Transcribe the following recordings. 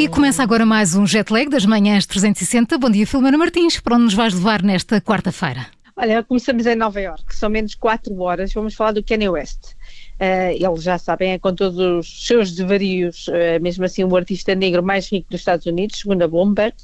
E começa agora mais um jet lag das manhãs 360. Bom dia, Filomena Martins. Para onde nos vais levar nesta quarta-feira? Olha, começamos em Nova York, são menos 4 horas. Vamos falar do Kanye West. Uh, eles já sabem, é com todos os seus desvarios, uh, mesmo assim, o artista negro mais rico dos Estados Unidos, segundo a Bloomberg,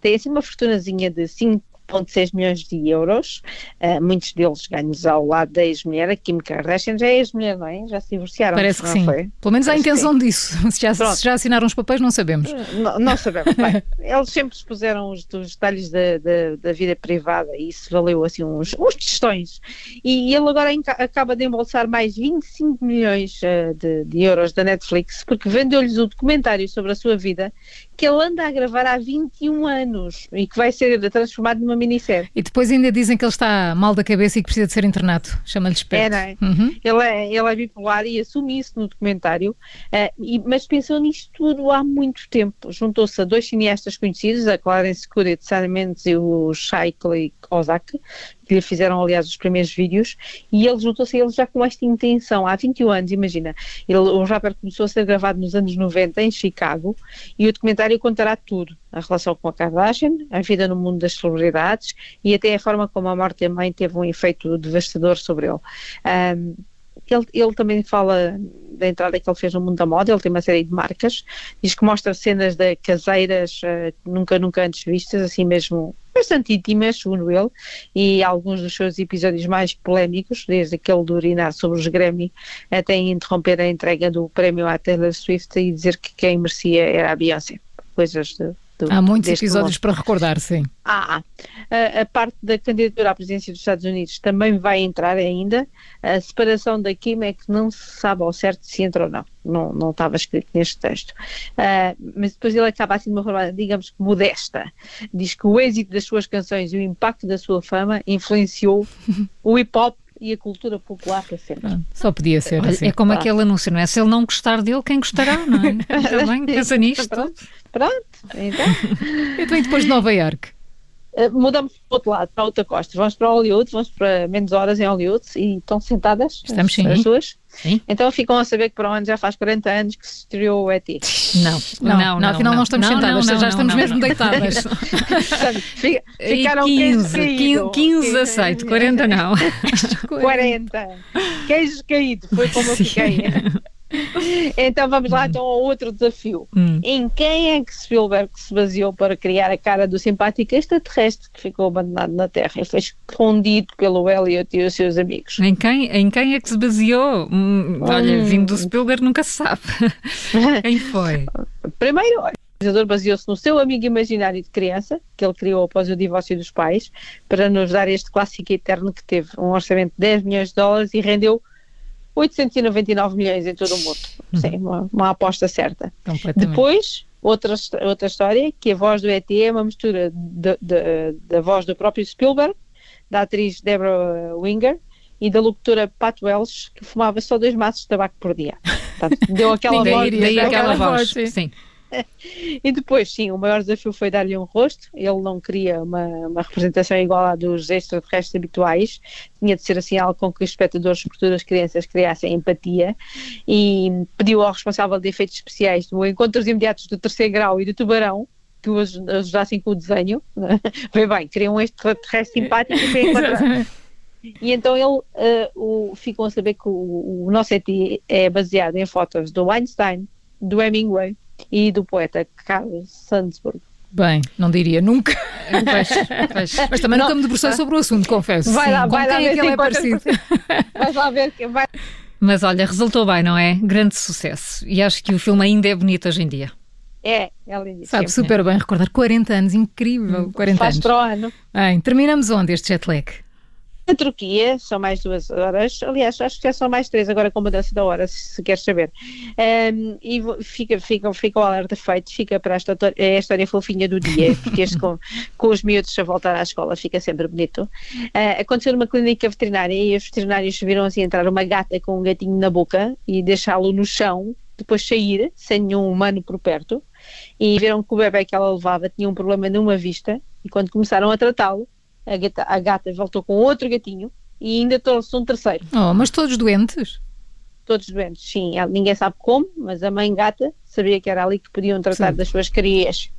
tem assim uma fortunazinha de 5 1,6 milhões de euros, uh, muitos deles ganhos ao lado da ex-mulher, a Kim Kardashian já é ex-mulher, não é? Já se divorciaram. Parece que sim. Foi? Pelo menos há a intenção disso. Se já, se já, assinaram os papéis, não sabemos. Não, não sabemos. Bem, eles sempre expuseram os, os detalhes da, da, da, vida privada e isso valeu assim uns, uns testões. E, e ele agora acaba de embolsar mais 25 milhões uh, de, de euros da Netflix porque vendeu-lhes o documentário sobre a sua vida que ele anda a gravar há 21 anos e que vai ser transformado numa minissérie. E depois ainda dizem que ele está mal da cabeça e que precisa de ser internado. Chama-lhe esperto. É, não é? Uhum. Ele é? Ele é bipolar e assume isso no documentário, uh, e, mas pensou nisto tudo há muito tempo. Juntou-se a dois cineastas conhecidos, a Clarence Curry de Sam Mendes e o Shaikli Kozak, que lhe fizeram, aliás, os primeiros vídeos, e ele juntou-se a eles já com esta intenção, há 21 anos, imagina. Ele, o rapper começou a ser gravado nos anos 90 em Chicago, e o documentário contará tudo, a relação com a Kardashian, a vida no mundo das celebridades, e até a forma como a morte da mãe teve um efeito devastador sobre ele. Um, ele, ele, também fala da entrada que ele fez no mundo da moda, ele tem uma série de marcas, diz que mostra cenas de caseiras uh, nunca, nunca antes vistas, assim mesmo bastante íntimas, segundo ele, e alguns dos seus episódios mais polémicos, desde aquele do urinar sobre os Grammy, até interromper a entrega do prémio à Taylor Swift e dizer que quem merecia era a Beyoncé. Coisas de, do, Há muitos episódios para recordar, sim. Ah, a, a, parte da candidatura à presidência dos Estados Unidos também vai entrar ainda. A separação da Kim é que não se sabe ao certo se entra ou não. Não, não estava escrito neste texto. Uh, mas depois ele acaba assim de uma forma, digamos que modesta. Diz que o êxito das suas canções e o impacto da sua fama influenciou o hip hop e a cultura popular para sempre. só podia ser assim. É como aquele anúncio, não é? Se ele não gostar dele, quem gostará, não é? Está bem, pensa nisto. Pronto, pronto então. então e depois de Nova Iorque? Uh, mudamos para o outro lado, para outra costa. Vamos para Hollywood, vamos para menos horas em Hollywood e estão sentadas Estamos sim. as duas. Sim. Então ficam a saber que para onde já faz 40 anos que se estreou o ET. Não, não, não, não afinal não, estamos sentadas, já estamos mesmo deitadas. Ficaram 15, 15, 15 aceito, 40 não. 40. Queijo caído, foi como eu fiquei. então vamos lá então ao outro desafio. Hum. Em quem é que Spielberg se baseou para criar a cara do simpático extraterrestre que ficou abandonado na Terra e foi escondido pelo Elliot e os seus amigos? Em quem, em quem é que se baseou? Hum, olha, hum. vindo do Spielberg nunca se sabe. quem foi? Primeiro, o realizador baseou-se no seu amigo imaginário de criança, que ele criou após o divórcio dos pais, para nos dar este clássico eterno que teve um orçamento de 10 milhões de dólares e rendeu 899 milhões em todo o mundo. Uhum. Sim, uma, uma aposta certa. Depois, outra, outra história, que a voz do ET é uma mistura de, de, da voz do próprio Spielberg, da atriz Deborah Winger e da locutora Pat Welsh, que fumava só dois maços de tabaco por dia. Portanto, deu aquela voz. Daí aquela voz, sim. sim. e depois, sim, o maior desafio foi dar-lhe um rosto. Ele não queria uma, uma representação igual à dos extraterrestres habituais. Tinha de ser assim algo com que os espectadores, sobretudo as crianças, criassem empatia. E pediu ao responsável de efeitos especiais do Encontros Imediatos do Terceiro Grau e do Tubarão que o ajudassem com o desenho. Vê bem, queriam um extraterrestre simpático para encontrar. E então ele uh, o, ficam a saber que o, o nosso ET é baseado em fotos do Einstein, do Hemingway, e do poeta Carlos Sandsburg. Bem, não diria nunca. Mas, mas, mas também não, nunca me debrucei sobre o assunto, confesso. Vai lá, Sim, vai lá ver é que é parecido. Vais lá ver que vai. Mas olha, resultou bem, não é? Grande sucesso. E acho que o filme ainda é bonito hoje em dia. É, é lindíssimo. Sabe super bem recordar 40 anos, incrível, 40 Faz anos. para o ano. Bem, terminamos onde este jet lag? Na Turquia são mais duas horas, aliás, acho que já são mais três agora com a mudança da hora, se, se queres saber. Um, e fica, fica, fica o alerta feito, fica para esta, a história fofinha do dia, porque este com, com os miúdos a voltar à escola fica sempre bonito. Uh, aconteceu numa clínica veterinária e os veterinários viram assim entrar uma gata com um gatinho na boca e deixá-lo no chão, depois sair, sem nenhum humano por perto, e viram que o bebê que ela levava tinha um problema numa vista, e quando começaram a tratá-lo, a gata, a gata voltou com outro gatinho e ainda trouxe um terceiro. Oh, mas todos doentes? todos doentes. Sim, ninguém sabe como, mas a mãe gata sabia que era ali que podiam tratar Sim. das suas crias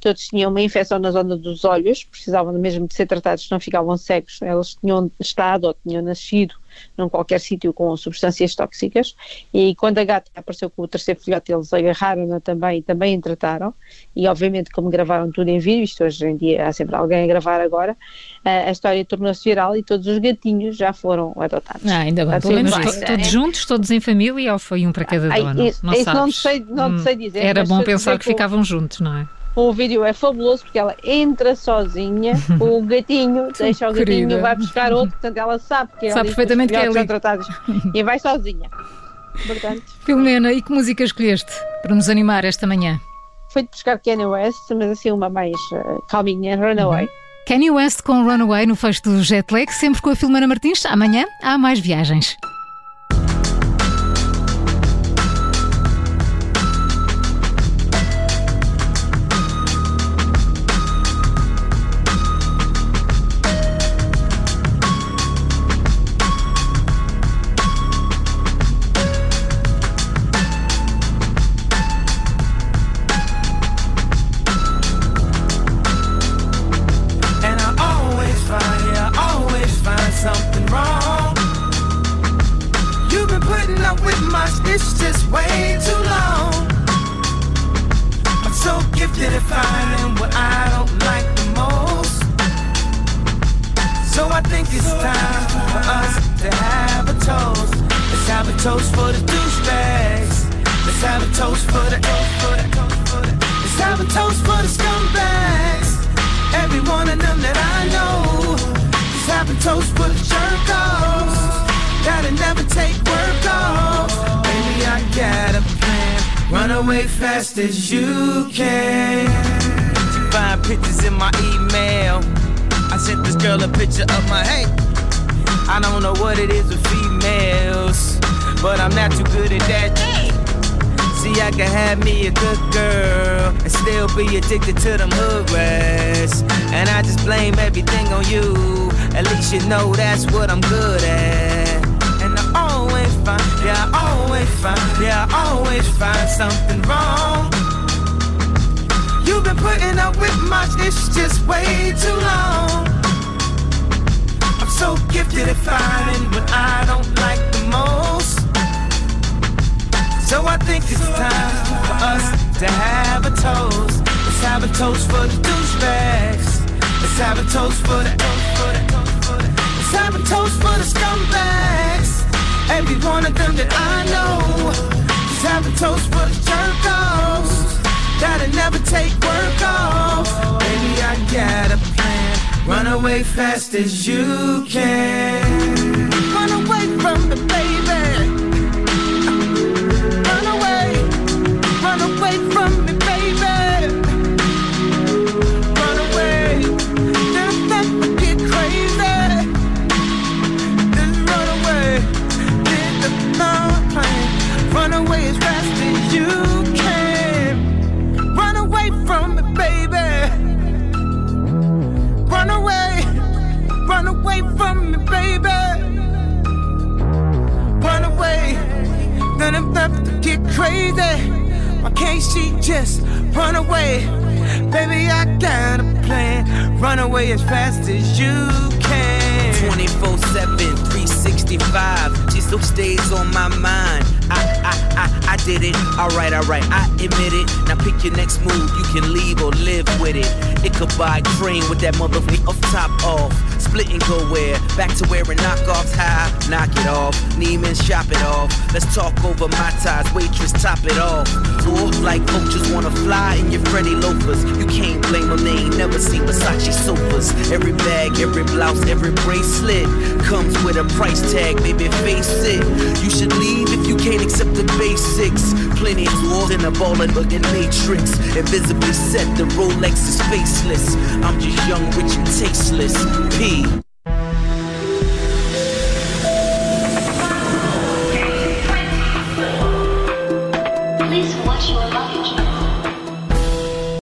todos tinham uma infecção na zona dos olhos, precisavam mesmo de ser tratados, não ficavam cegos, elas tinham estado ou tinham nascido num qualquer sítio com substâncias tóxicas e quando a gata apareceu com o terceiro filhote eles agarraram-na também e também a trataram e obviamente como gravaram tudo em vídeo, isto hoje em dia há sempre alguém a gravar agora, a história tornou-se viral e todos os gatinhos já foram adotados. Ah, ainda bem, pelo menos todos juntos, todos em família ou foi um para cada dono? Isso, não, não, sei, não hum, sei dizer. Era bom pensar que, que ficavam juntos, não é? O vídeo é fabuloso porque ela entra sozinha, o gatinho, deixa o gatinho, Querida. vai buscar outro, portanto ela sabe que sabe perfeitamente que é ali. tratados e vai sozinha. Portanto, Filomena, e que música escolheste para nos animar esta manhã? Foi de buscar Kanye West, mas assim uma mais uh, calminha, Runaway. Uhum. Kanye West com Runaway no fecho do Jetlag, sempre com a Filomena Martins. Amanhã há mais viagens. Toast for the douchebags. Let's have a toast for the. Let's have a toast for the scumbags. Every one of them that I know. Let's have a toast for the jerk offs. Gotta never take work off. Baby, I got a plan. Run away fast as you can. Find pictures in my email. I sent this girl a picture of my hey. I don't know what it is with females but I'm not too good at that. See, I can have me a good girl and still be addicted to them hood rats. And I just blame everything on you. At least you know that's what I'm good at. And I always find, yeah, I always find, yeah, I always find something wrong. You've been putting up with my it's just way too long. I'm so gifted at finding what I don't like. So I think it's time for us to have a toast. Let's have a toast for the douchebags. Let's have a toast for the. Let's have a toast for the scumbags. Every one of them that I know. Let's have a toast for the jerk offs. That'll never take work off. Baby, I got a plan. Run away fast as you can. Run away from the baby. She just run away? Baby, I got a plan. Run away as fast as you can. 24 7, 365. She still stays on my mind. I, I, I, I did it. Alright, alright, I admit it. Now pick your next move. You can leave or live with it. It could buy cream with that motherfucker off top off. Split and go where? Back to wearing knockoffs high. Knock it off. Neiman shop it off. Let's talk over my ties. Waitress top it off. Or like vultures wanna fly in your Freddy loafers. You can't blame them. They ain't never seen Versace sofas. Every bag, every blouse, every bracelet comes with a price tag. Baby, face it. You should leave if you can't accept the basics. Plenty tools in a ballin' looking matrix. Invisibly set, the Rolex is faceless. I'm just young, rich, and tasteless. P.